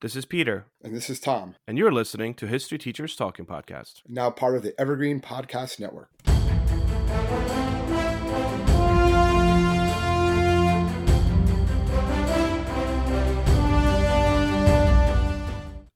This is Peter, And this is Tom, and you're listening to History Teachers Talking Podcast. now part of the Evergreen Podcast Network.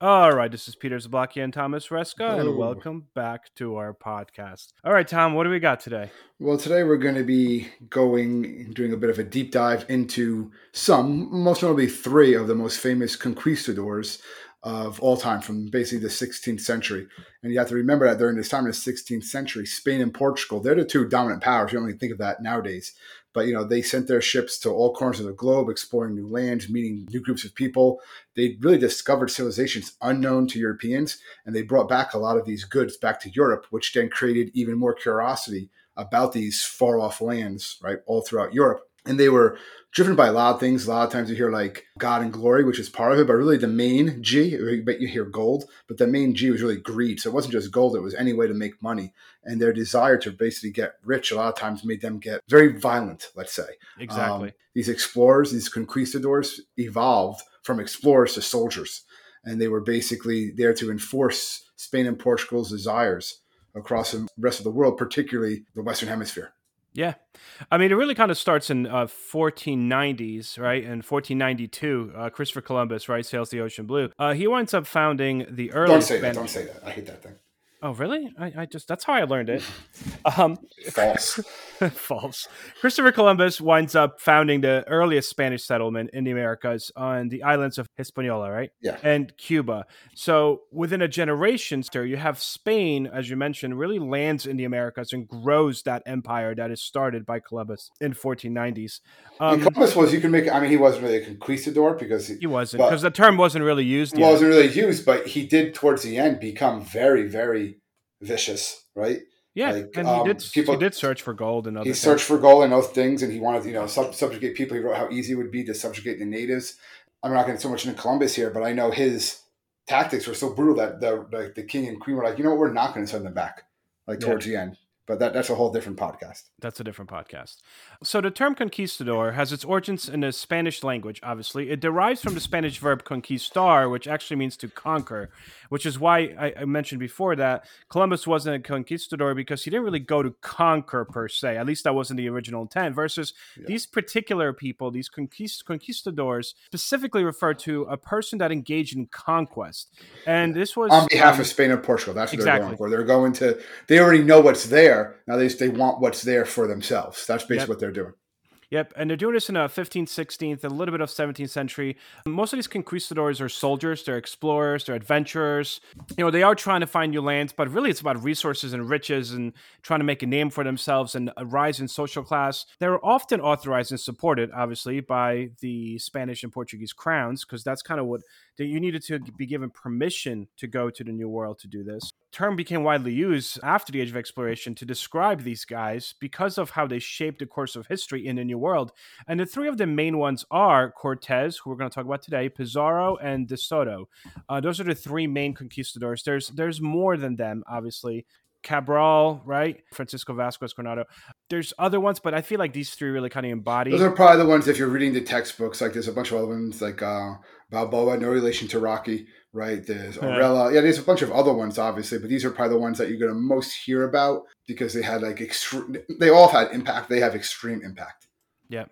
All right, this is Peter Zablocki and Thomas Hello. and welcome back to our podcast. All right, Tom, what do we got today? Well, today we're going to be going doing a bit of a deep dive into some, most notably three of the most famous conquistadors of all time from basically the 16th century. And you have to remember that during this time in the 16th century, Spain and Portugal, they're the two dominant powers. You don't really think of that nowadays. But you know, they sent their ships to all corners of the globe, exploring new lands, meeting new groups of people. They really discovered civilizations unknown to Europeans, and they brought back a lot of these goods back to Europe, which then created even more curiosity about these far off lands, right, all throughout Europe. And they were driven by a lot of things. A lot of times you hear like God and glory, which is part of it, but really the main G, but you hear gold, but the main G was really greed. So it wasn't just gold, it was any way to make money. And their desire to basically get rich a lot of times made them get very violent, let's say. Exactly. Um, these explorers, these conquistadors evolved from explorers to soldiers. And they were basically there to enforce Spain and Portugal's desires across the rest of the world, particularly the Western Hemisphere. Yeah. I mean, it really kind of starts in uh, 1490s, right? In 1492, uh, Christopher Columbus, right, sails the ocean blue. Uh, he winds up founding the early Don't say that. Don't say that. I hate that thing. Oh, really? I, I just, that's how I learned it. Um, False. False. Christopher Columbus winds up founding the earliest Spanish settlement in the Americas on the islands of Hispaniola, right? Yeah. And Cuba. So within a generation, sir, you have Spain, as you mentioned, really lands in the Americas and grows that empire that is started by Columbus in 1490s. Um, Columbus was, you can make, I mean, he wasn't really a conquistador because he, he wasn't because the term wasn't really used yet. wasn't really used, but he did towards the end become very, very vicious, right? yeah, like, and um, he did. people- he did search for gold and other. He things. searched for gold and those things, and he wanted, you know, sub- subjugate people. He wrote how easy it would be to subjugate the natives. I'm not going so much into Columbus here, but I know his tactics were so brutal that the like the king and queen were like, you know what, we're not going to send them back, like Yeah. towards the end. But that, that's a whole different podcast. That's a different podcast. So the term conquistador has its origins in the Spanish language, obviously. It derives from the Spanish verb conquistar, which actually means to conquer, which is why I, I mentioned before that Columbus wasn't a conquistador because he didn't really go to conquer per se. At least that wasn't the original intent. Versus Yeah. these particular people, these conquist- conquistadors, specifically refer to a person that engaged in conquest. And this was On behalf um, of Spain and Portugal, that's what they're going for. They're going to. They already know what's there. Now they they want what's there for themselves. That's basically Yep. what they're doing. Yep, and they're doing this in the 15th, 16th, a little bit of 17th century. Most of these conquistadors are soldiers, they're explorers, they're adventurers. You know, they are trying to find new lands, but really it's about resources and riches and trying to make a name for themselves and a rise in social class. They're often authorized and supported, obviously, by the Spanish and Portuguese crowns, because that's kind of what that you needed to be given permission to go to the New World to do this. Term became widely used after the Age of Exploration to describe these guys because of how they shaped the course of history in the New World. And the three of the main ones are Cortez, who we're going to talk about today, Pizarro, and De Soto. Uh, those are the three main conquistadors. There's there's more than them, obviously. Cabral, right? Francisco Vasquez Coronado. There's other ones, but I feel like these three really kind of embody. Those are probably the ones if you're reading the textbooks. Like there's a bunch of other ones like uh, Balboa, no relation to Rocky, right? There's Yeah. Yeah, there's a bunch of other ones, obviously, but these are probably the ones that you're going to most hear about because they had like extreme. They all had impact. They have extreme impact. Yeah.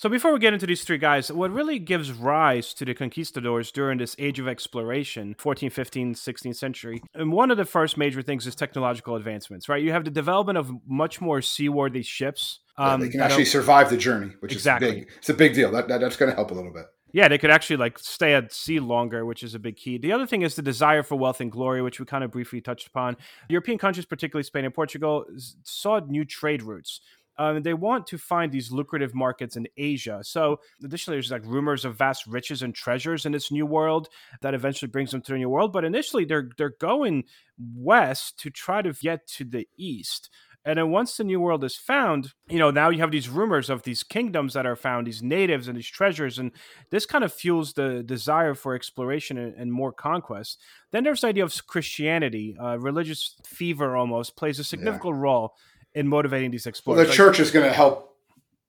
So before we get into these three guys, what really gives rise to the conquistadors during this age of exploration, 14th, 15th, 16th century, and one of the first major things is technological advancements, right? You have the development of much more seaworthy ships. Yeah, Um, they can actually survive the journey, which Exactly. is big. It's a big deal. That, that that's going to help a little bit. Yeah, they could actually like stay at sea longer, which is a big key. The other thing is the desire for wealth and glory, which we kind of briefly touched upon. European countries, particularly Spain and Portugal, saw new trade routes. Um, they want to find these lucrative markets in Asia. So, additionally, there's like rumors of vast riches and treasures in this new world that eventually brings them to the new world. But initially, they're they're going west to try to get to the east. And then once the new world is found, you know, now you have these rumors of these kingdoms that are found, these natives and these treasures. And this kind of fuels the desire for exploration and, and more conquest. Then there's the idea of Christianity, uh, religious fever almost plays a significant yeah. role in motivating these explorers. Well, the like, church is going to help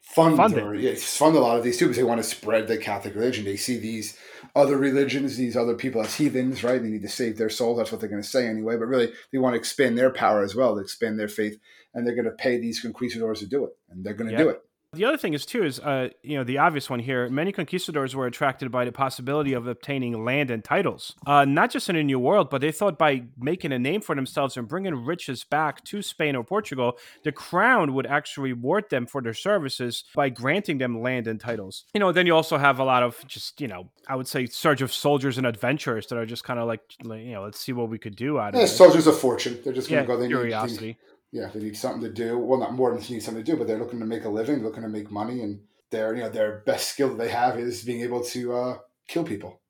fund, fund, or, yeah, fund a lot of these too because they want to spread the Catholic religion. They see these other religions, these other people as heathens, right? They need to save their souls. That's what they're going to say anyway. But really, they want to expand their power as well, to expand their faith, and they're going to pay these conquistadors to do it, and they're going to yep. do it. The other thing is too is uh, you know the obvious one here. Many conquistadors were attracted by the possibility of obtaining land and titles, uh, not just in a new world, but they thought by making a name for themselves and bringing riches back to Spain or Portugal, the crown would actually reward them for their services by granting them land and titles. You know, then you also have a lot of just you know I would say surge of soldiers and adventurers that are just kind of like you know let's see what we could do out of yeah, it. Soldiers of fortune. They're just going to yeah, go. They curiosity. Need, yeah, they need something to do. Well, not more than they need something to do, but they're looking to make a living, looking to make money, and their you know their best skill that they have is being able to uh, kill people.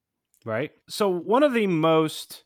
Right. So one of the most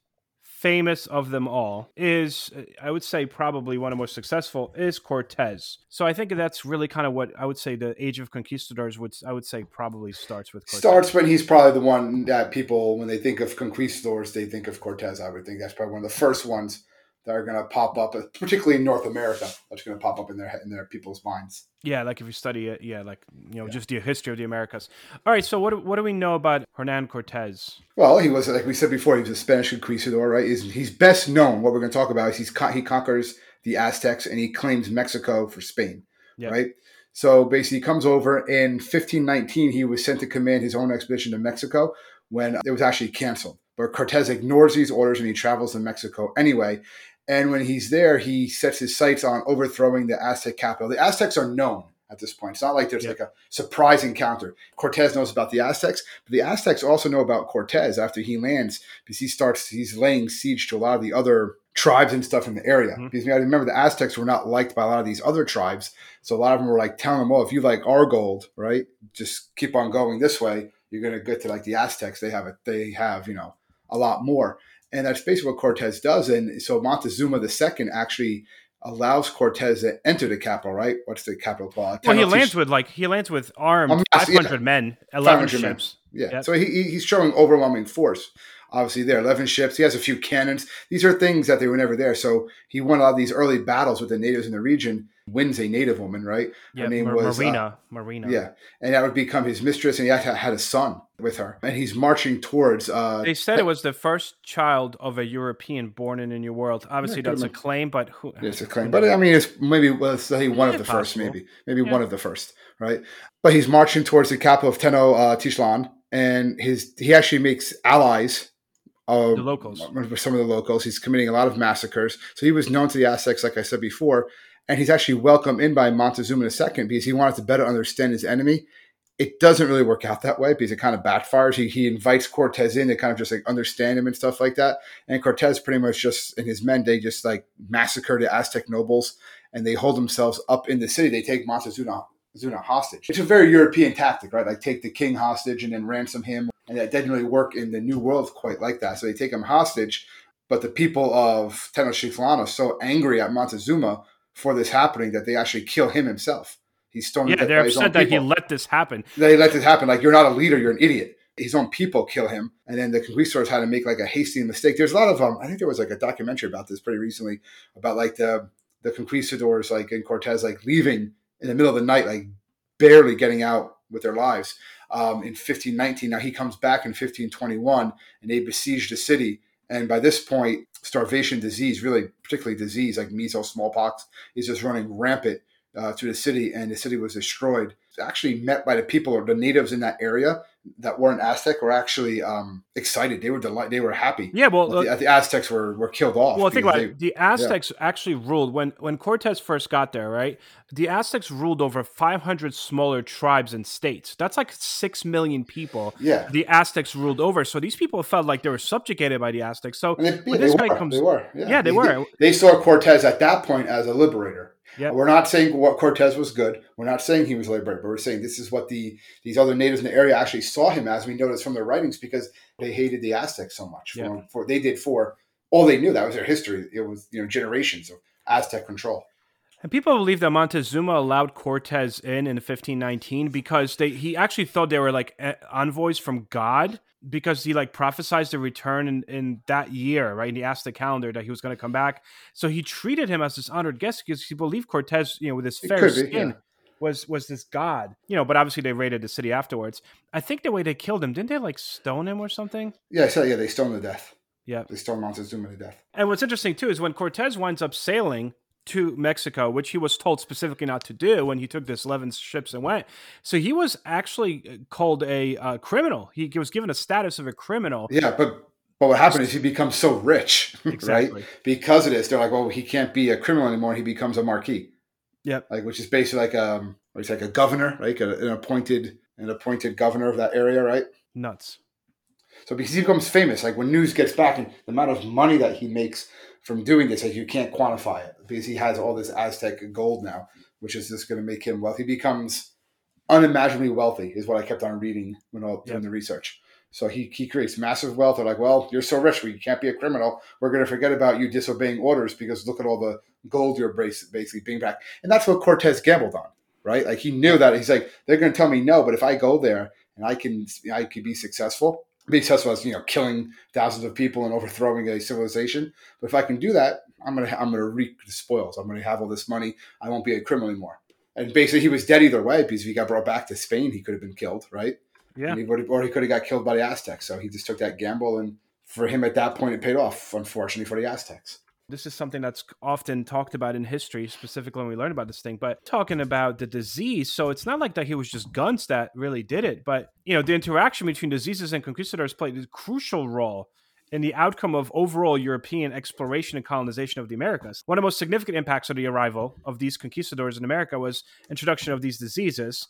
famous of them all is i would say probably one of the most successful is cortez so i think that's really kind of what i would say the age of conquistadors would i would say probably starts with cortez. starts when he's probably the one that people when they think of conquistadors they think of cortez i would think that's probably one of the first ones that are going to pop up, particularly in North America, that's going to pop up in their in their people's minds. Yeah, like if you study it, yeah, like you know, yeah. just the history of the Americas. All right, so what what do we know about Hernan Cortez? Well, he was like we said before, he was a Spanish conquistador, right? He's, he's best known. What we're going to talk about is he's he conquers the Aztecs and he claims Mexico for Spain, yep. right? So basically, he comes over in 1519. He was sent to command his own expedition to Mexico when it was actually canceled. But Cortez ignores these orders and he travels to Mexico anyway. And when he's there, he sets his sights on overthrowing the Aztec capital. The Aztecs are known at this point. It's not like there's yep. like a surprise encounter. Cortez knows about the Aztecs, but the Aztecs also know about Cortez after he lands because he starts he's laying siege to a lot of the other tribes and stuff in the area. Mm-hmm. Because you got to remember the Aztecs were not liked by a lot of these other tribes. So a lot of them were like telling them, "Well, if you like our gold, right, just keep on going this way. You're gonna get to like the Aztecs. They have it. They have you know a lot more." And that's basically what Cortez does. And so Montezuma II actually allows Cortez to enter the capital, right? What's the capital called? Well, he lands with like he lands with armed um, 500 yeah. men, 11 ships. Men. Yeah. Yep. So he, he's showing overwhelming force. Obviously, there 11 ships. He has a few cannons. These are things that they were never there. So he won a lot of these early battles with the natives in the region wins a native woman, right? Yeah, Her name Mar- was Marina. Uh, Marina. Yeah, and that would become his mistress, and he had, had a son with her, and he's marching towards. Uh, they said it was the first child of a European born in a new world. Obviously, yeah, that's a claim, but who? It's a claim, but I mean, it's maybe let's say one of the possible. first, maybe maybe yeah. one of the first, right? But he's marching towards the capital of Tenochtitlan, uh, and his he actually makes allies uh, the locals. Some of the locals. He's committing a lot of massacres. So he was known to the Aztecs, like I said before, and he's actually welcomed in by Montezuma II because he wanted to better understand his enemy. It doesn't really work out that way because it kind of backfires. He, he invites Cortez in to kind of just like understand him and stuff like that. And Cortez pretty much just and his men they just like massacre the Aztec nobles and they hold themselves up in the city. They take Montezuma Zuna hostage. It's a very European tactic, right? Like take the king hostage and then ransom him. And that didn't really work in the New World quite like that. So they take him hostage, but the people of Tenochtitlan are so angry at Montezuma for this happening that they actually kill him himself. He's stoned. Yeah, they're upset that he let this happen. They let this happen. Like you're not a leader, you're an idiot. His own people kill him, and then the conquistadors had to make like a hasty mistake. There's a lot of um. I think there was like a documentary about this pretty recently about like the the conquistadors like in Cortez like leaving in the middle of the night, like barely getting out with their lives. Um, in 1519, now he comes back in 1521, and they besiege the city. And by this point, starvation disease, really particularly disease like measles, smallpox, is just running rampant uh, through the city, and the city was destroyed. It's actually met by the people or the natives in that area that weren't Aztec were actually um, excited. They were delighted. They were happy. Yeah, well, the, uh, the, Aztecs were, were killed off. Well, think about they, it. The Aztecs yeah. actually ruled when when Cortez first got there. Right, the Aztecs ruled over 500 smaller tribes and states. That's like six million people. Yeah, the Aztecs ruled over. So these people felt like they were subjugated by the Aztecs. So they, yeah, this guy were, comes, they were. Yeah, yeah they, they were. They saw Cortez at that point as a liberator Yep. We're not saying what Cortez was good. We're not saying he was liberated, but we're saying this is what the these other natives in the area actually saw him as. We notice from their writings because they hated the Aztecs so much. Yep. For, for they did for all they knew. That was their history. It was you know generations of Aztec control. And people believe that Montezuma allowed Cortez in in 1519 because they he actually thought they were like eh, envoys from God because he like prophesied the return in, in that year, right? And he asked the calendar that he was going to come back. So he treated him as this honored guest because he believed Cortez, you know, with his fair be, skin. yeah. Was was this god, you know? But obviously they raided the city afterwards. I think the way they killed him, didn't they like stone him or something? Yeah, so yeah, they stoned to death. Yeah. They stoned Montezuma to death. And what's interesting too is when Cortez winds up sailing to Mexico, which he was told specifically not to do when he took this 11 ships and went. So he was actually uh, called a uh, criminal. He was given a status of a criminal. Yeah, but but what happened is he becomes so rich, Exactly. right? Because of this, they're like, well, he can't be a criminal anymore. He becomes a marquis. Yep. like which is basically like um, it's like a governor? Like an appointed an appointed governor of that area, right? Nuts. So because he becomes famous, like when news gets back and the amount of money that he makes from doing this, like you can't quantify it because he has all this Aztec gold now, which is just going to make him wealthy. He becomes unimaginably wealthy, is what I kept on reading when I was doing the research. So he, he creates massive wealth. They're like, well, you're so rich, we can't be a criminal. We're going to forget about you disobeying orders because look at all the gold you're basically being back. And that's what Cortez gambled on, right? Like he knew that he's like, they're going to tell me no, but if I go there and I can, I could be successful. Be successful as you know, killing thousands of people and overthrowing a civilization. But if I can do that, I'm gonna I'm gonna reap the spoils. I'm gonna have all this money. I won't be a criminal anymore. And basically, he was dead either way because if he got brought back to Spain, he could have been killed, right? Yeah. And he would have, or he could have got killed by the Aztecs. So he just took that gamble, and for him at that point, it paid off. Unfortunately for the Aztecs. This is something that's often talked about in history, specifically when we learn about this thing. But talking about the disease, so it's not like that he was just guns that really did it, but you know, the interaction between diseases and conquistadors played a crucial role in the outcome of overall European exploration and colonization of the Americas. One of the most significant impacts of the arrival of these conquistadors in America was introduction of these diseases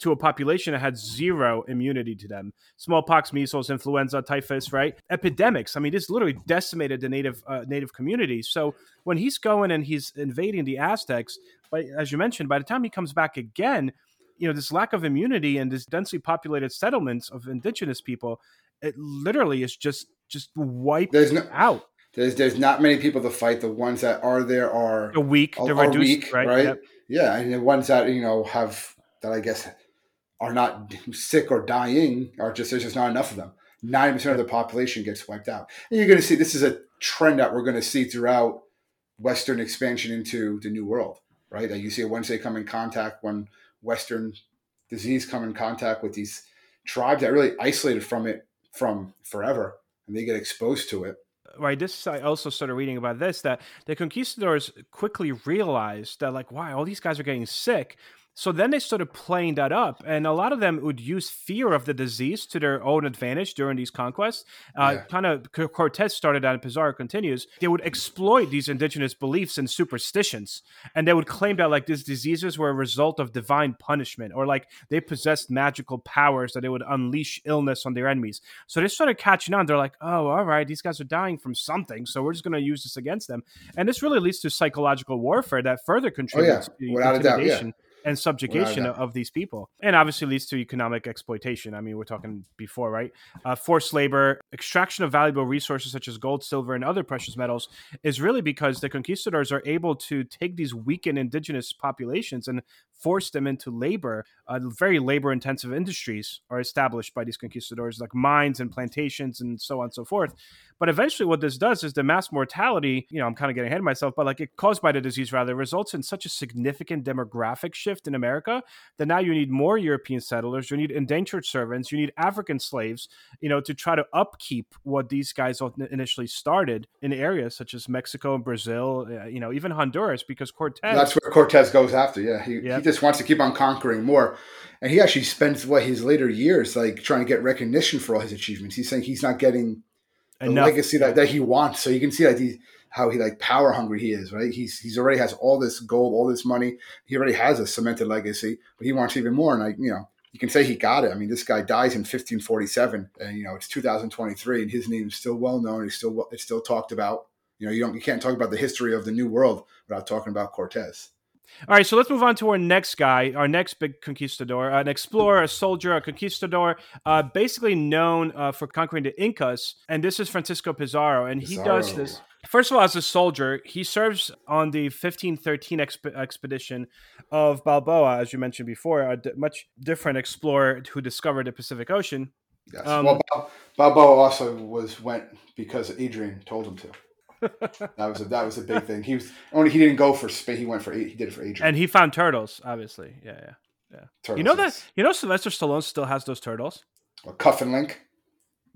to a population that had zero immunity to them. Smallpox, measles, influenza, typhus, right? Epidemics. I mean, this literally decimated the native uh, native communities. So when he's going and he's invading the Aztecs, but as you mentioned, by the time he comes back again, you know, this lack of immunity and this densely populated settlements of indigenous people, it literally is just just wiped There's no out. there's there's not many people to fight. The ones that are there are The weak, are reduced, weak, right? right? Yep. Yeah, and the ones that you know have that I guess are not sick or dying are just there's just not enough of them. Ninety percent of the population gets wiped out, and you're going to see this is a trend that we're going to see throughout Western expansion into the New World, right? That you see once they come in contact, when Western disease come in contact with these tribes that are really isolated from it from forever, and they get exposed to it. right this i also started reading about this that the conquistadors quickly realized that like wow all these guys are getting sick so then they started playing that up and a lot of them would use fear of the disease to their own advantage during these conquests uh, Yeah. kind of cortez started that and pizarro continues they would exploit these indigenous beliefs and superstitions and they would claim that like these diseases were a result of divine punishment or like they possessed magical powers that they would unleash illness on their enemies so they started catching on. They're like, oh, all right, these guys are dying from something. So we're just going to use this against them. And this really leads to psychological warfare that further contributes to the Oh, Without a doubt, yeah. And subjugation of these people. And obviously leads to economic exploitation. I mean, we're talking before, right? Uh, forced labor, extraction of valuable resources such as gold, silver, and other precious metals is really because the conquistadors are able to take these weakened indigenous populations and force them into labor. Uh, very labor intensive industries are established by these conquistadors, like mines and plantations and so on and so forth. But eventually, what this does is the mass mortality, you know, I'm kind of getting ahead of myself, but like it caused by the disease rather results in such a significant demographic shift in America that now you need more European settlers, you need indentured servants, you need African slaves, you know, to try to upkeep what these guys initially started in areas such as Mexico and Brazil, uh, you know, even Honduras, because Cortez. That's where Cortez goes after. Yeah, he, Yep. he just wants to keep on conquering more, and he actually spends what his later years like trying to get recognition for all his achievements. He's saying he's not getting enough. legacy that, that he wants. So you can see like he, how he like power hungry he is, right? He's he's already has all this gold, all this money. He already has a cemented legacy, but he wants even more. And I, you know, you can say he got it. I mean, this guy dies in 1547, and you know it's 2023, and his name is still well known. He's still it's still talked about. You know, you don't you can't talk about the history of the New World without talking about Cortez. All right, so let's move on to our next guy, our next big conquistador, an explorer, a soldier, a conquistador, uh, basically known uh, for conquering the Incas. And this is Francisco Pizarro. And he does this. First of all, as a soldier, he serves on the 1513 exp- expedition of Balboa, as you mentioned before, a d- much different explorer who discovered the Pacific Ocean. Yes. Um, well, Balboa also was went because Adrian told him to that was a, that was a big thing. He was only he didn't go for Spain. He went for he did it for Adrian. And he found turtles, obviously. Yeah, yeah, yeah. Turtles, you know that you know Sylvester Stallone still has those turtles. A cuff and link.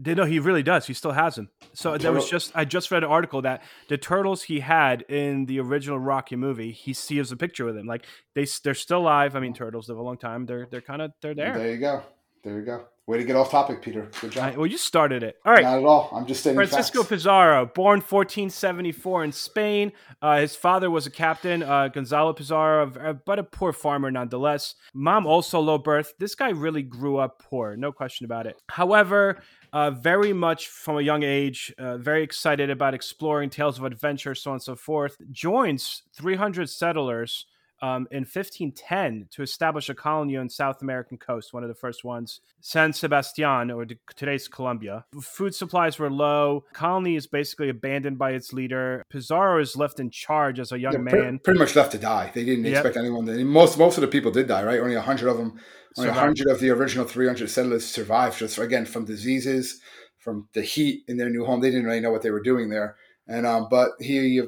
Did know he really does. He still has them. So there was just I just read an article that the turtles he had in the original Rocky movie, he sees a picture with them. Like they they're still alive. I mean, turtles live a long time. They're they're kind of they're there. There you go. There you go. Way to get off topic, Peter. Good job. Right, well, you started it. All right. Not at all. I'm just saying. Francisco facts. Pizarro, born 1474 in Spain. Uh, his father was a captain, uh, Gonzalo Pizarro, uh, but a poor farmer nonetheless. Mom also low birth. This guy really grew up poor, no question about it. However, uh, very much from a young age, uh, very excited about exploring tales of adventure, so on and so forth. Joins 300 settlers um, in 1510 to establish a colony on South American coast, one of the first ones, San Sebastian, or today's Colombia. Food supplies were low. Colony is basically abandoned by its leader. Pizarro is left in charge as a young yeah, man. Pretty, pretty, much left to die. They didn't yep. expect anyone. To, most most of the people did die, right? Only hundred of them. Only hundred of the original 300 settlers survived, just again from diseases, from the heat in their new home. They didn't really know what they were doing there. And um, but he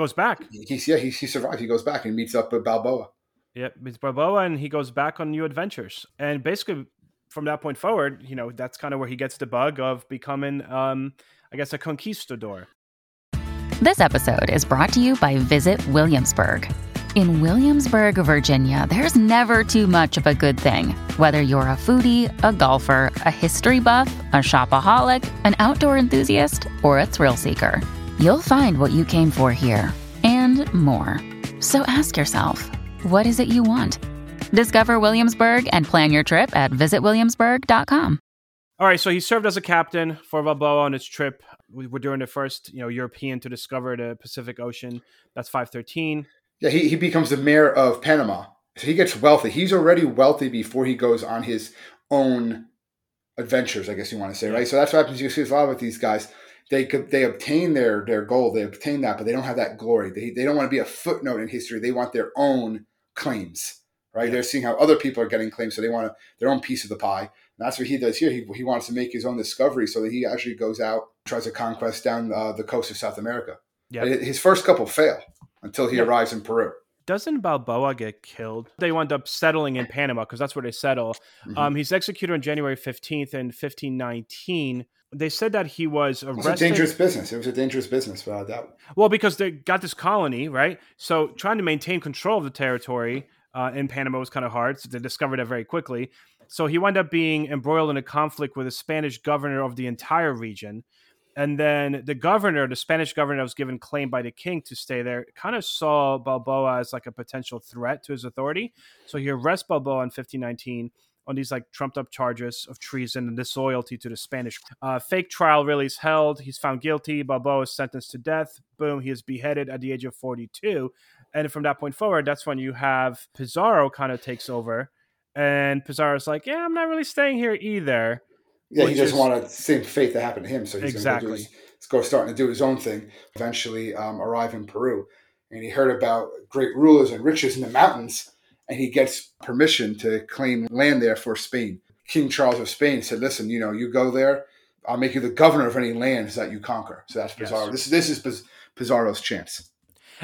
goes back. He's yeah, he, he survived. He goes back and meets up with Balboa. Yep, meets Balboa, and he goes back on new adventures. And basically, from that point forward, you know, that's kind of where he gets the bug of becoming, um, I guess, a conquistador. This episode is brought to you by Visit Williamsburg. In Williamsburg, Virginia, there's never too much of a good thing. Whether you're a foodie, a golfer, a history buff, a shopaholic, an outdoor enthusiast, or a thrill seeker You'll find what you came for here and more. So ask yourself, what is it you want? Discover Williamsburg and plan your trip at visitwilliamsburg.com. All right, so he served as a captain for Balboa on his trip. We were during the first, you know, European to discover the Pacific Ocean. That's 513. Yeah, he, he becomes the mayor of Panama. So he gets wealthy. He's already wealthy before he goes on his own adventures, I guess you want to say, right? So that's what happens. You see a lot with these guys they could they obtain their their goal they obtain that but they don't have that glory. They, they don't want to be a footnote in history. They want their own claims right? Yeah. they're seeing how other people are getting claims so they want their own piece of the pie. And that's what he does here. He, he wants to make his own discovery so that he actually goes out tries to conquest down uh, the coast of south america. Yeah. His first couple fail until he arrives in peru. Doesn't Balboa get killed? They wind up settling in Panama because that's where they settle. Mm-hmm. Um, he's executed on January 15th in 1519 they said that he was arrested. It was a dangerous business. It was a dangerous business, without doubt. Well, because they got this colony, right? So trying to maintain control of the territory uh, in Panama was kind of hard. So they discovered that very quickly. So he wound up being embroiled in a conflict with the Spanish governor of the entire region. And then the governor, the Spanish governor that was given claim by the king to stay there, kind of saw Balboa as like a potential threat to his authority. So he arrests Balboa in 1519 on these like trumped up charges of treason and disloyalty to the Spanish. Uh, fake trial really is held. He's found guilty. Balboa is sentenced to death. Boom, he is beheaded at the age of 42. And from that point forward, that's when you have Pizarro kind of takes over. And Pizarro's like, yeah, I'm not really staying here either. Yeah, he just wanted the same fate that happened to him. So he's exactly. going to his, go starting to do his own thing. Eventually um, arrive in Peru. And he heard about great rulers and riches in the mountains and he gets permission to claim land there for Spain. King Charles of Spain said, "Listen, you know, you go there, I'll make you the governor of any lands that you conquer." So that's Pizarro. Yes. This this is Pizarro's chance.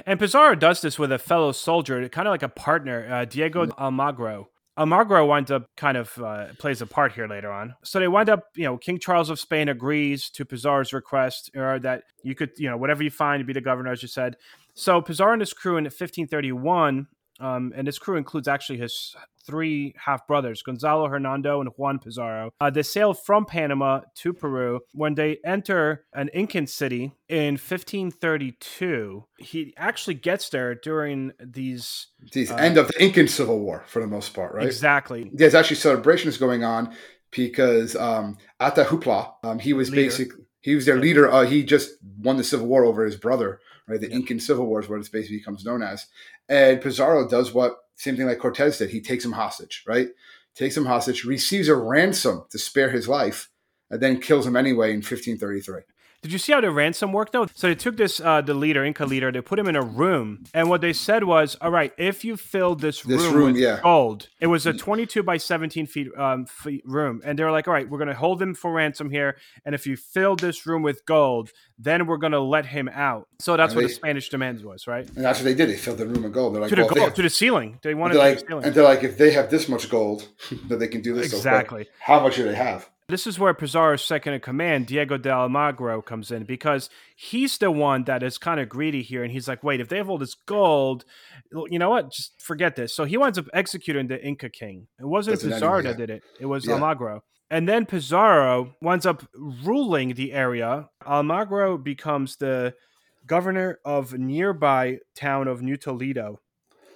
And Pizarro does this with a fellow soldier, kind of like a partner, uh, Diego Almagro. Almagro winds up kind of uh, plays a part here later on. So they wind up, you know, King Charles of Spain agrees to Pizarro's request, or that you could, you know, whatever you find to be the governor, as you said. So Pizarro and his crew in 1531 um, and his crew includes actually his three half brothers, Gonzalo Hernando and Juan Pizarro. Uh, they sail from Panama to Peru. When they enter an Incan city in 1532, he actually gets there during these. The uh, end of the Incan Civil War, for the most part, right? Exactly. There's actually celebrations going on because um, Atahualpa, um, he was basically He was their leader. Uh, he just won the civil war over his brother, right? The Incan Civil War is what it basically becomes known as. And Pizarro does what same thing like Cortez did. He takes him hostage, right? Takes him hostage, receives a ransom to spare his life, and then kills him anyway in 1533. Did you see how the ransom worked though? So they took this uh, the leader, Inca leader, they put him in a room, and what they said was, "All right, if you fill this, This room, room, with yeah. gold, it was a 22 by 17 feet, um, feet room, and they were like, "All right, we're gonna hold him for ransom here, and if you fill this room with gold, then we're gonna let him out." So that's And what they- the Spanish demand was, right? And that's what they did. They filled the room with gold. They're like, To the well, gold, have- to the ceiling. They wanted to like, the ceiling. and they're like, if they have this much gold, that they can do this. so Exactly. how much do they have? This is where Pizarro's second in command, Diego de Almagro, comes in because he's the one that is kind of greedy here. And he's like, wait, if they have all this gold, you know what? Just forget this. So he winds up executing the Inca king. It wasn't That's Pizarro that did it, it was Yeah. Almagro. And then Pizarro winds up ruling the area. Almagro becomes the governor of nearby town of New Toledo.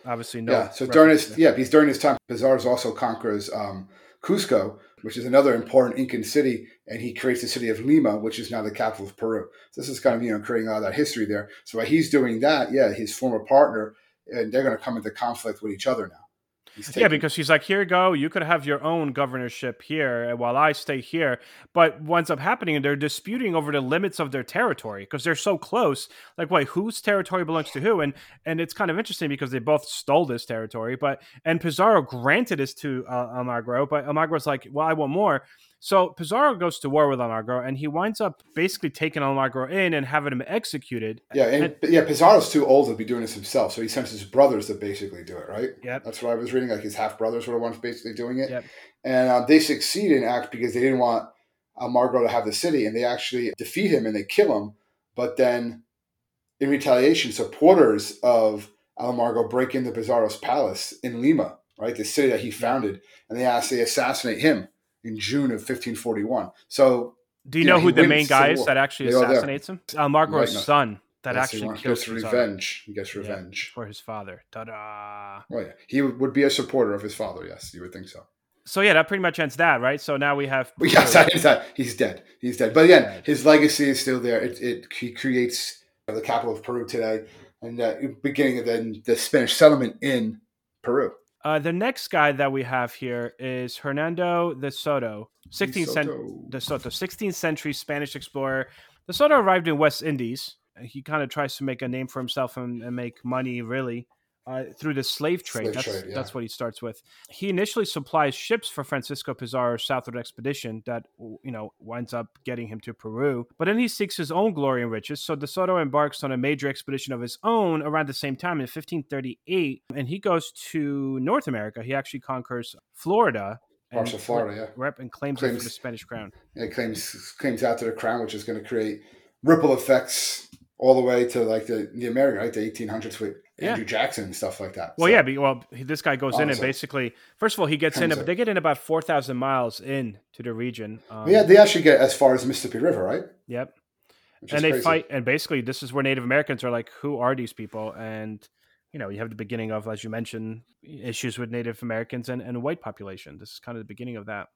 Obviously, no. yeah. So during his yeah, he's during his time, Pizarro also conquers um, Cusco, which is another important Incan city, and he creates the city of Lima, which is now the capital of Peru. So this is kind of you know creating a lot of that history there. So while he's doing that, yeah, his former partner, and they're going to come into conflict with each other now. He's Yeah, because he's like, here you go. You could have your own governorship here while I stay here. But what ends up happening, and they're disputing over the limits of their territory because they're so close. Like, wait, whose territory belongs to who? And and it's kind of interesting because they both stole this territory. But and Pizarro granted this to uh, Almagro, but Almagro's like, well, I want more. So Pizarro goes to war with Almagro, and he winds up basically taking Almagro in and having him executed. Yeah, and, yeah, Pizarro's too old to be doing this himself, so he sends his brothers to basically do it, right? Yep. That's what I was reading. Like his half brothers were the ones basically doing it, Yep. and uh, they succeed in act because they didn't want Almagro to have the city, and they actually defeat him and they kill him. But then, in retaliation, supporters of Almagro break into Pizarro's palace in Lima, right, the city that he founded, and they actually assassinate him in June of 1541. So Do you Yeah, know who the main guy is that actually They assassinates him? Almagro's Right, no. son that that's- actually kills gets revenge. He gets Yeah. revenge. for his father. Ta-da! Oh yeah, he would be a supporter of his father. Yes, you would think so. So yeah, that pretty much ends that, right? So now we have yes, that is that. He's dead. He's dead. But again, his legacy is still there. It, it he creates the capital of Peru today, and uh, beginning of then the Spanish settlement in Peru. Uh, the next guy that we have here is Hernando de Soto, 16th century. De Soto, 16th century Spanish explorer. De Soto arrived in West Indies. He kind of tries to make a name for himself and, and make money, really, uh, through the slave trade. Slave that's, trade, yeah. that's what he starts with. He initially supplies ships for Francisco Pizarro's southward expedition that, you know, winds up getting him to Peru. But then he seeks his own glory and riches. So De Soto embarks on a major expedition of his own around the same time in 1538. And he goes to North America. He actually conquers Florida. Parts and- of Florida, yeah. Rep and claims, Claims- the Spanish crown. It claims claims out to the crown, which is going to create ripple effects all the way to like the the American, right, the 1800s with Yeah. Andrew Jackson and stuff like that. Well, So, yeah, be- well, this guy goes in and basically, first of all, he gets in, but they get in about four thousand miles in to the region. Um, yeah, they actually get as far as Mississippi River, right? Yep. Which and they crazy. fight, and basically, this is where Native Americans are like, who are these people? And you know, you have the beginning of, as you mentioned, issues with Native Americans and, and white population. This is kind of the beginning of that.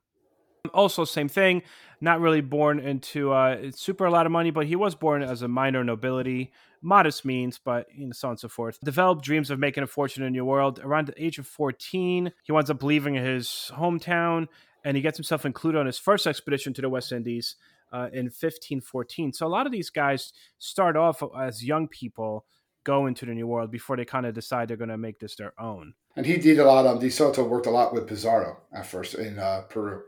Also, same thing. Not really born into uh, super a lot of money, but he was born as a minor nobility, modest means, but you know, so on and so forth. Developed dreams of making a fortune in the New World. Around the age of fourteen, he winds up leaving his hometown, and he gets himself included on his first expedition to the West Indies uh, in 1514. So a lot of these guys start off as young people, go into the New World before they kind of decide they're going to make this their own. And he did a lot of De Soto worked a lot with Pizarro at first in uh, Peru.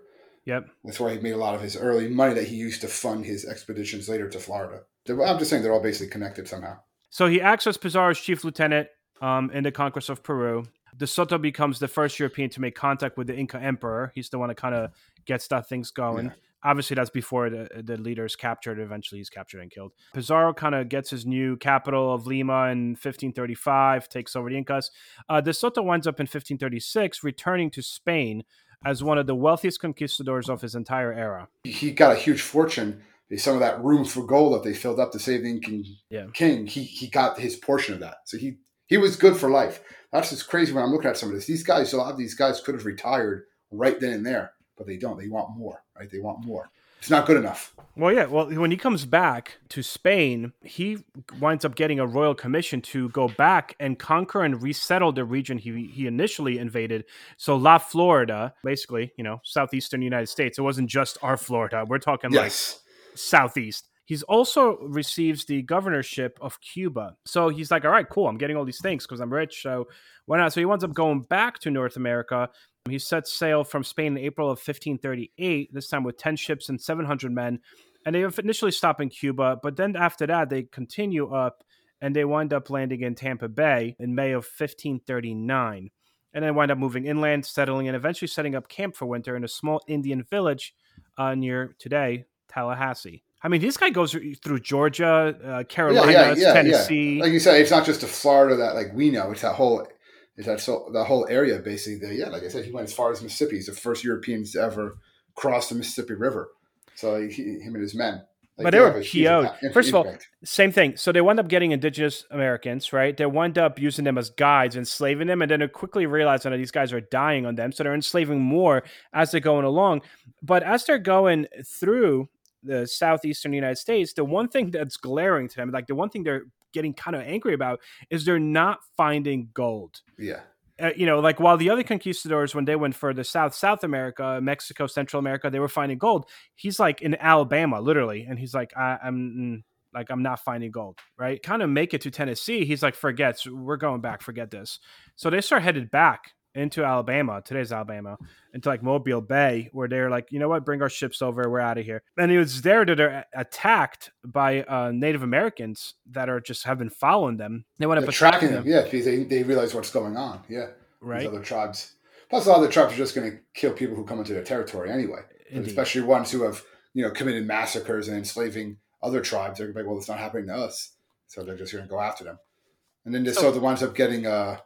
Yep. That's why he made a lot of his early money that he used to fund his expeditions later to Florida. I'm just saying they're all basically connected somehow. So he acts as Pizarro's chief lieutenant um, in the conquest of Peru. De Soto becomes the first European to make contact with the Inca emperor. He's the one that kind of gets that things going. Yeah. Obviously, that's before the, the leader is captured. Eventually, he's captured and killed. Pizarro kind of gets his new capital of Lima in 1535, takes over the Incas. Uh, De Soto winds up in 1536, returning to Spain as one of the wealthiest conquistadors of his entire era. He got a huge fortune. Some of that room for gold that they filled up to save the Incan Yeah. king, he he got his portion of that. So he he was good for life. That's just crazy when I'm looking at some of this. These guys, a lot of these guys could have retired right then and there, but they don't. They want more, right? They want more. It's not good enough. Well, yeah. Well, when he comes back to Spain, he winds up getting a royal commission to go back and conquer and resettle the region he he initially invaded. So La Florida, basically, you know, southeastern United States. It wasn't just our Florida. We're talking yes. like southeast. He's also receives the governorship of Cuba. So he's like, all right, cool. I'm getting all these things because I'm rich. So why not? So he winds up going back to North America. He sets sail from Spain in April of 1538, this time with 10 ships and 700 men. And they initially stop in Cuba, but then after that, they continue up and they wind up landing in Tampa Bay in May of 1539. And then wind up moving inland, settling, and eventually setting up camp for winter in a small Indian village uh, near today, Tallahassee. I mean, this guy goes through Georgia, uh, Carolina, yeah, yeah, yeah, Tennessee. Like you said, it's not just the Florida that like we know; it's that whole, that so that whole area basically. The, yeah, like I said, he went as far as Mississippi. He's the first Europeans to ever cross the Mississippi River. So he, him and his men. Like but they, were PO'd. First of all, same thing. So they wound up getting indigenous Americans, right? They wound up using them as guides, enslaving them, and then they quickly realized that these guys are dying on them. So they're enslaving more as they're going along. But as they're going through the southeastern United States, the one thing that's glaring to them, like the one thing they're getting kind of angry about, is they're not finding gold. Yeah. Uh, you know, like while the other conquistadors, when they went further south, South America, Mexico, Central America, they were finding gold. He's like in Alabama, literally, and he's like, I, am mm, like, I'm not finding gold, right? Kind of make it to Tennessee. He's like, forgets, we're going back, forget this. So they start headed back into Alabama, today's Alabama, into like Mobile Bay, where they're like, you know what, bring our ships over, we're out of here. And it was there that they're attacked by uh, Native Americans that are just have been following them. They want up tracking them. them, yeah, because they, they realize what's going on, yeah, right. These other tribes. Plus, a lot of the tribes are just going to kill people who come into their territory anyway, especially ones who have you know committed massacres and enslaving other tribes. They're like, well, it's not happening to us, so they're just going to go after them. And then this so, the winds up getting uh,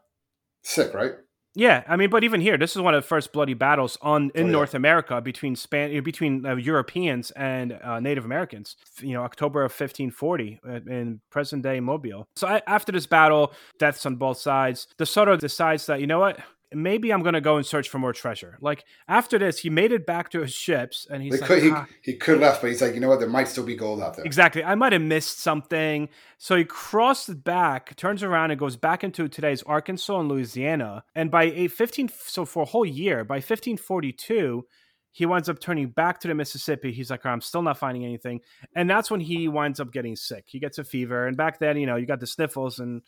sick, right? Yeah, I mean, but even here, this is one of the first bloody battles on in oh, yeah. North America between Span between uh, Europeans and uh, Native Americans. You know, October of 1540 uh, in present day Mobile. So I, after this battle, deaths on both sides. De Soto decides that you know what, maybe I'm gonna go and search for more treasure. Like after this, he made it back to his ships, and he's like, could, ah. he, he could have left, but he's like, you know what, there might still be gold out there. Exactly, I might have missed something. So he crossed back, turns around, and goes back into today's Arkansas and Louisiana. And by a 15, so for a whole year, by 1542. He winds up turning back to the Mississippi. He's like, I'm still not finding anything. And that's when he winds up getting sick. He gets a fever. And back then, you know, you got the sniffles and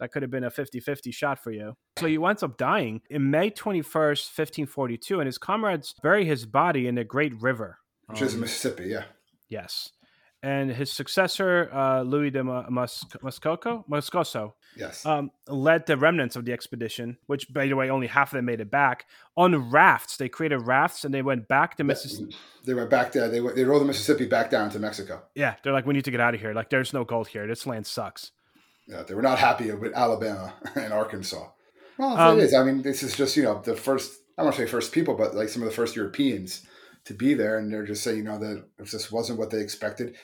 that could have been a 50 50 shot for you. So he winds up dying in May 21st, 1542, and his comrades bury his body in the Great River. Which um, is Mississippi, yeah. Yes. And his successor, uh, Luis de Moscoso, Moscoso yes. Um, led the remnants of the expedition, which, by the way, only half of them made it back, on rafts. They created rafts and they went back to Mississippi. They went back there. They, they rode the Mississippi back down to Mexico. Yeah. They're like, we need to get out of here. Like, there's no gold here. This land sucks. Yeah, they were not happy with Alabama and Arkansas. Well, um, it is. I mean, this is just you know the first. I don't want to say first people, but like some of the first Europeans to be there, and they're just saying you know that if this wasn't what they expected,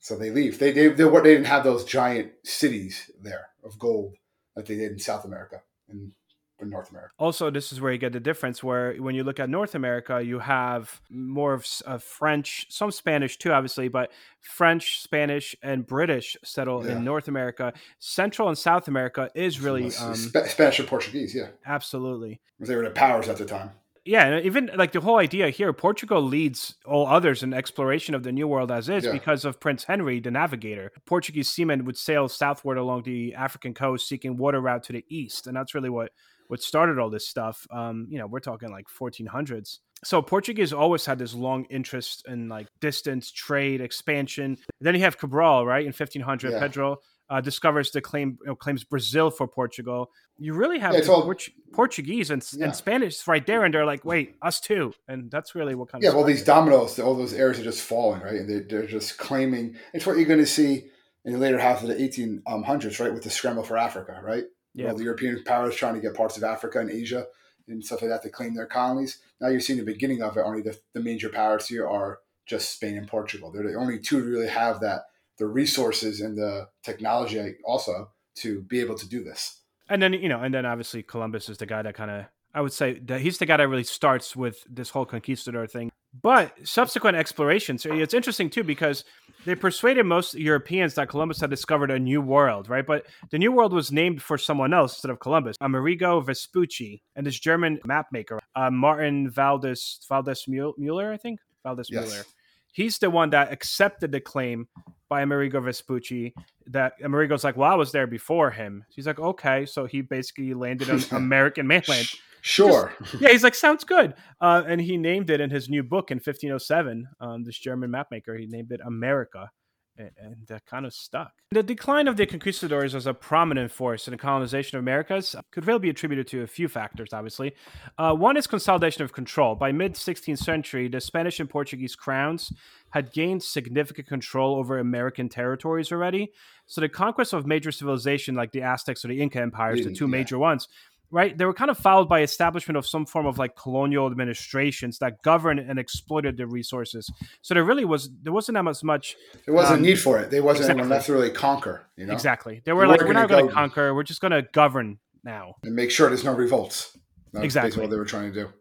so they leave. They they they, they didn't have those giant cities there of gold that they did in South America and North America. Also, this is where you get the difference. Where when you look at North America, you have more of uh, French, some Spanish too, obviously, but French, Spanish, and British settle yeah. in North America. Central and South America is really um, Spanish and Portuguese. Yeah, absolutely. They were the powers at the time. Yeah, even like the whole idea here, Portugal leads all others in exploration of the New World as is yeah. because of Prince Henry, the navigator. Portuguese seamen would sail southward along the African coast, seeking water route to the east, and that's really what what started all this stuff. Um, you know, we're talking like 1400s. So Portuguese always had this long interest in like distance, trade, expansion. Then you have Cabral, right? In 1500, yeah. Pedro uh, discovers the claim, you know, claims Brazil for Portugal. You really have yeah, all, Port- Portuguese and, yeah. and, Spanish right there, and they're like, "Wait, us too," and that's really what kind yeah, of yeah. Well, these dominoes, all those areas are just falling, right? And they're, they're just claiming. It's what you're going to see in the later half of the 1800s, right, with the scramble for Africa, right? Yeah. the European powers trying to get parts of Africa and Asia and stuff like that to claim their colonies. Now you're seeing the beginning of it. Only the, the major powers here are just Spain and Portugal. They're the only two to really have that the resources and the technology also to be able to do this. And then you know, and then obviously Columbus is the guy that kind of I would say that he's the guy that really starts with this whole conquistador thing. But subsequent explorations, it's interesting too because they persuaded most Europeans that Columbus had discovered a new world, right? But the new world was named for someone else instead of Columbus, Amerigo Vespucci, and this German mapmaker, uh, Martin Valdes Valdes Mueller, I think Valdes yes. Mueller. He's the one that accepted the claim by Amerigo Vespucci that Amerigo's like, well, I was there before him. He's like, okay, so he basically landed on American mainland. Sure. Just, yeah, he's like, sounds good. Uh, and he named it in his new book in 1507. Um, this German mapmaker, he named it America and that kind of stuck. The decline of the conquistadors as a prominent force in the colonization of Americas could really be attributed to a few factors, obviously. Uh, one is consolidation of control. By mid 16th century, the Spanish and Portuguese crowns had gained significant control over American territories already. So the conquest of major civilization like the Aztecs or the Inca empires, the two yeah. major ones, right? They were kind of followed by establishment of some form of like colonial administrations that governed and exploited the resources. So there really was there wasn't that much. There wasn't um, need for it. There wasn't exactly. anyone left to really conquer. You know exactly. They were like, we're not going to conquer. We're just going to govern now and make sure there's no revolts. That's exactly what they were trying to do.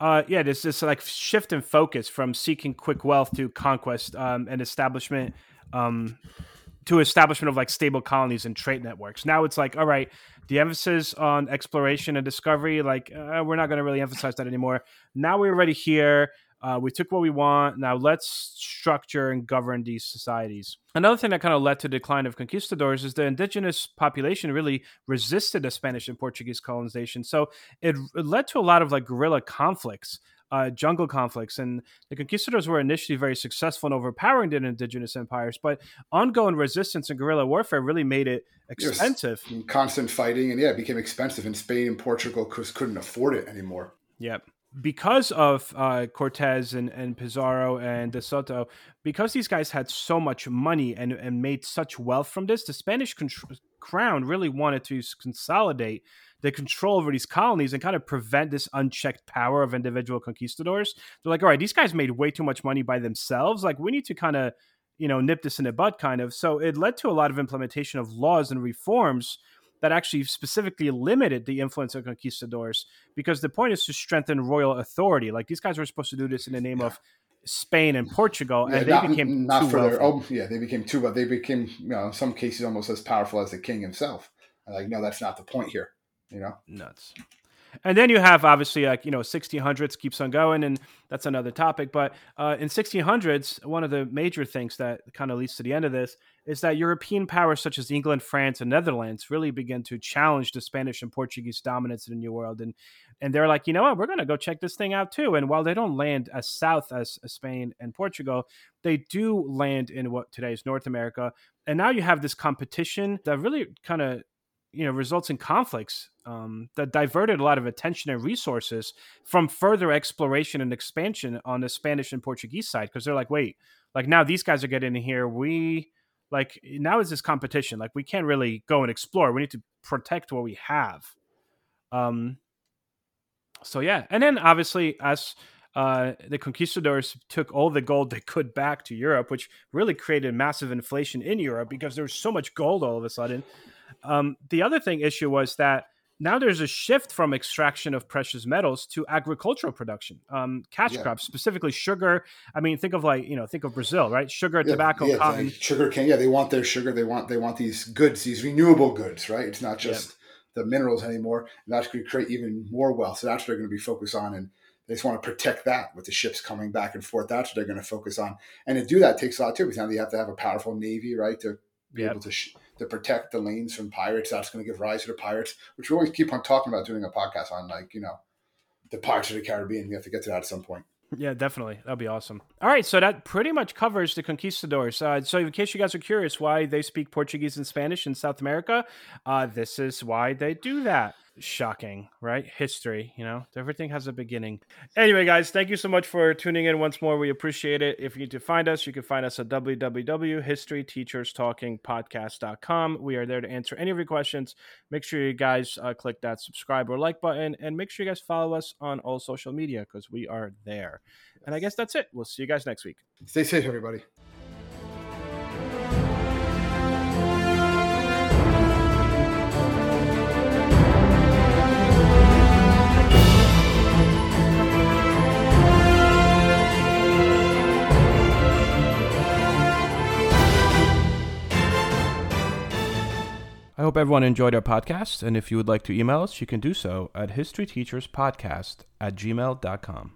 Uh, yeah, there's this like shift in focus from seeking quick wealth to conquest um, and establishment. Um, to establishment of like stable colonies and trade networks. Now it's like, all right, the emphasis on exploration and discovery, like uh, we're not going to really emphasize that anymore. Now we're already here. Uh, we took what we want. Now let's structure and govern these societies. Another thing that kind of led to the decline of conquistadors is the indigenous population really resisted the Spanish and Portuguese colonization. So it, it led to a lot of like guerrilla conflicts uh, jungle conflicts. And the conquistadors were initially very successful in overpowering the indigenous empires, but ongoing resistance and guerrilla warfare really made it expensive. Constant fighting, and yeah, it became expensive. And Spain and Portugal couldn't afford it anymore. Yep because of uh, Cortez and, and Pizarro and De Soto, because these guys had so much money and, and made such wealth from this, the Spanish con- crown really wanted to consolidate the control over these colonies and kind of prevent this unchecked power of individual conquistadors. They're like, all right, these guys made way too much money by themselves. Like, we need to kind of, you know, nip this in the bud, kind of. So it led to a lot of implementation of laws and reforms that actually specifically limited the influence of conquistadors because the point is to strengthen royal authority. Like these guys were supposed to do this in the name yeah. of Spain and Portugal, yeah, and they not, became not for their oh yeah they became too but they became you know in some cases almost as powerful as the king himself. Like no, that's not the point here you know? Nuts. And then you have obviously like you know 1600s keeps on going and that's another topic but uh, in 1600s one of the major things that kind of leads to the end of this is that european powers such as england france and netherlands really begin to challenge the spanish and portuguese dominance in the new world and and they're like you know what? We're to go check this thing out too. And while they don't land as south as spain and portugal they do land in what today is north america and now you have this competition that really kind of you know results in conflicts um, that diverted a lot of attention and resources from further exploration and expansion on the Spanish and Portuguese side because they're like, wait, like now these guys are getting in here. We like now is this competition. Like we can't really go and explore. We need to protect what we have. Um. So yeah, and then obviously as uh, the conquistadors took all the gold they could back to Europe, which really created massive inflation in Europe because there was so much gold all of a sudden. Um, the other thing issue was that now there's a shift from extraction of precious metals to agricultural production, um, cash yeah. crops, specifically sugar. I mean, think of like you know, think of Brazil, right? Sugar, yeah, tobacco, yeah, cotton, like sugar cane. Yeah, they want their sugar. They want they want these goods, these renewable goods, right? It's not just the minerals anymore. And that's going to create even more wealth. So that's what they're going to be focused on, and they just want to protect that with the ships coming back and forth. That's what they're going to focus on. And to do that takes a lot too, because now they have to have a powerful navy, right, to be yep. able to. Sh- to protect the lanes from pirates. That's going to give rise to the pirates, which we always keep on talking about doing a podcast on, like, you know, the Pirates of the Caribbean. We have to get to that at some point. Yeah, definitely. That'd be awesome. All right, so that pretty much covers the conquistadors. Uh, so, in case you guys are curious why they speak Portuguese and Spanish in South America, uh, this is why they do that shocking, right? History, you know, everything has a beginning. Anyway, guys, thank you so much for tuning in once more. We appreciate it. If you need to find us, you can find us at www.historyteacherstalkingpodcast.com. We are there to answer any of your questions. Make sure you guys uh, click that subscribe or like button and make sure you guys follow us on all social media because we are there. And I guess that's it. We'll see you guys next week. Stay safe, everybody. Hope everyone enjoyed our podcast. And if you would like to email us, you can do so at historyteacherspodcast at gmail.com.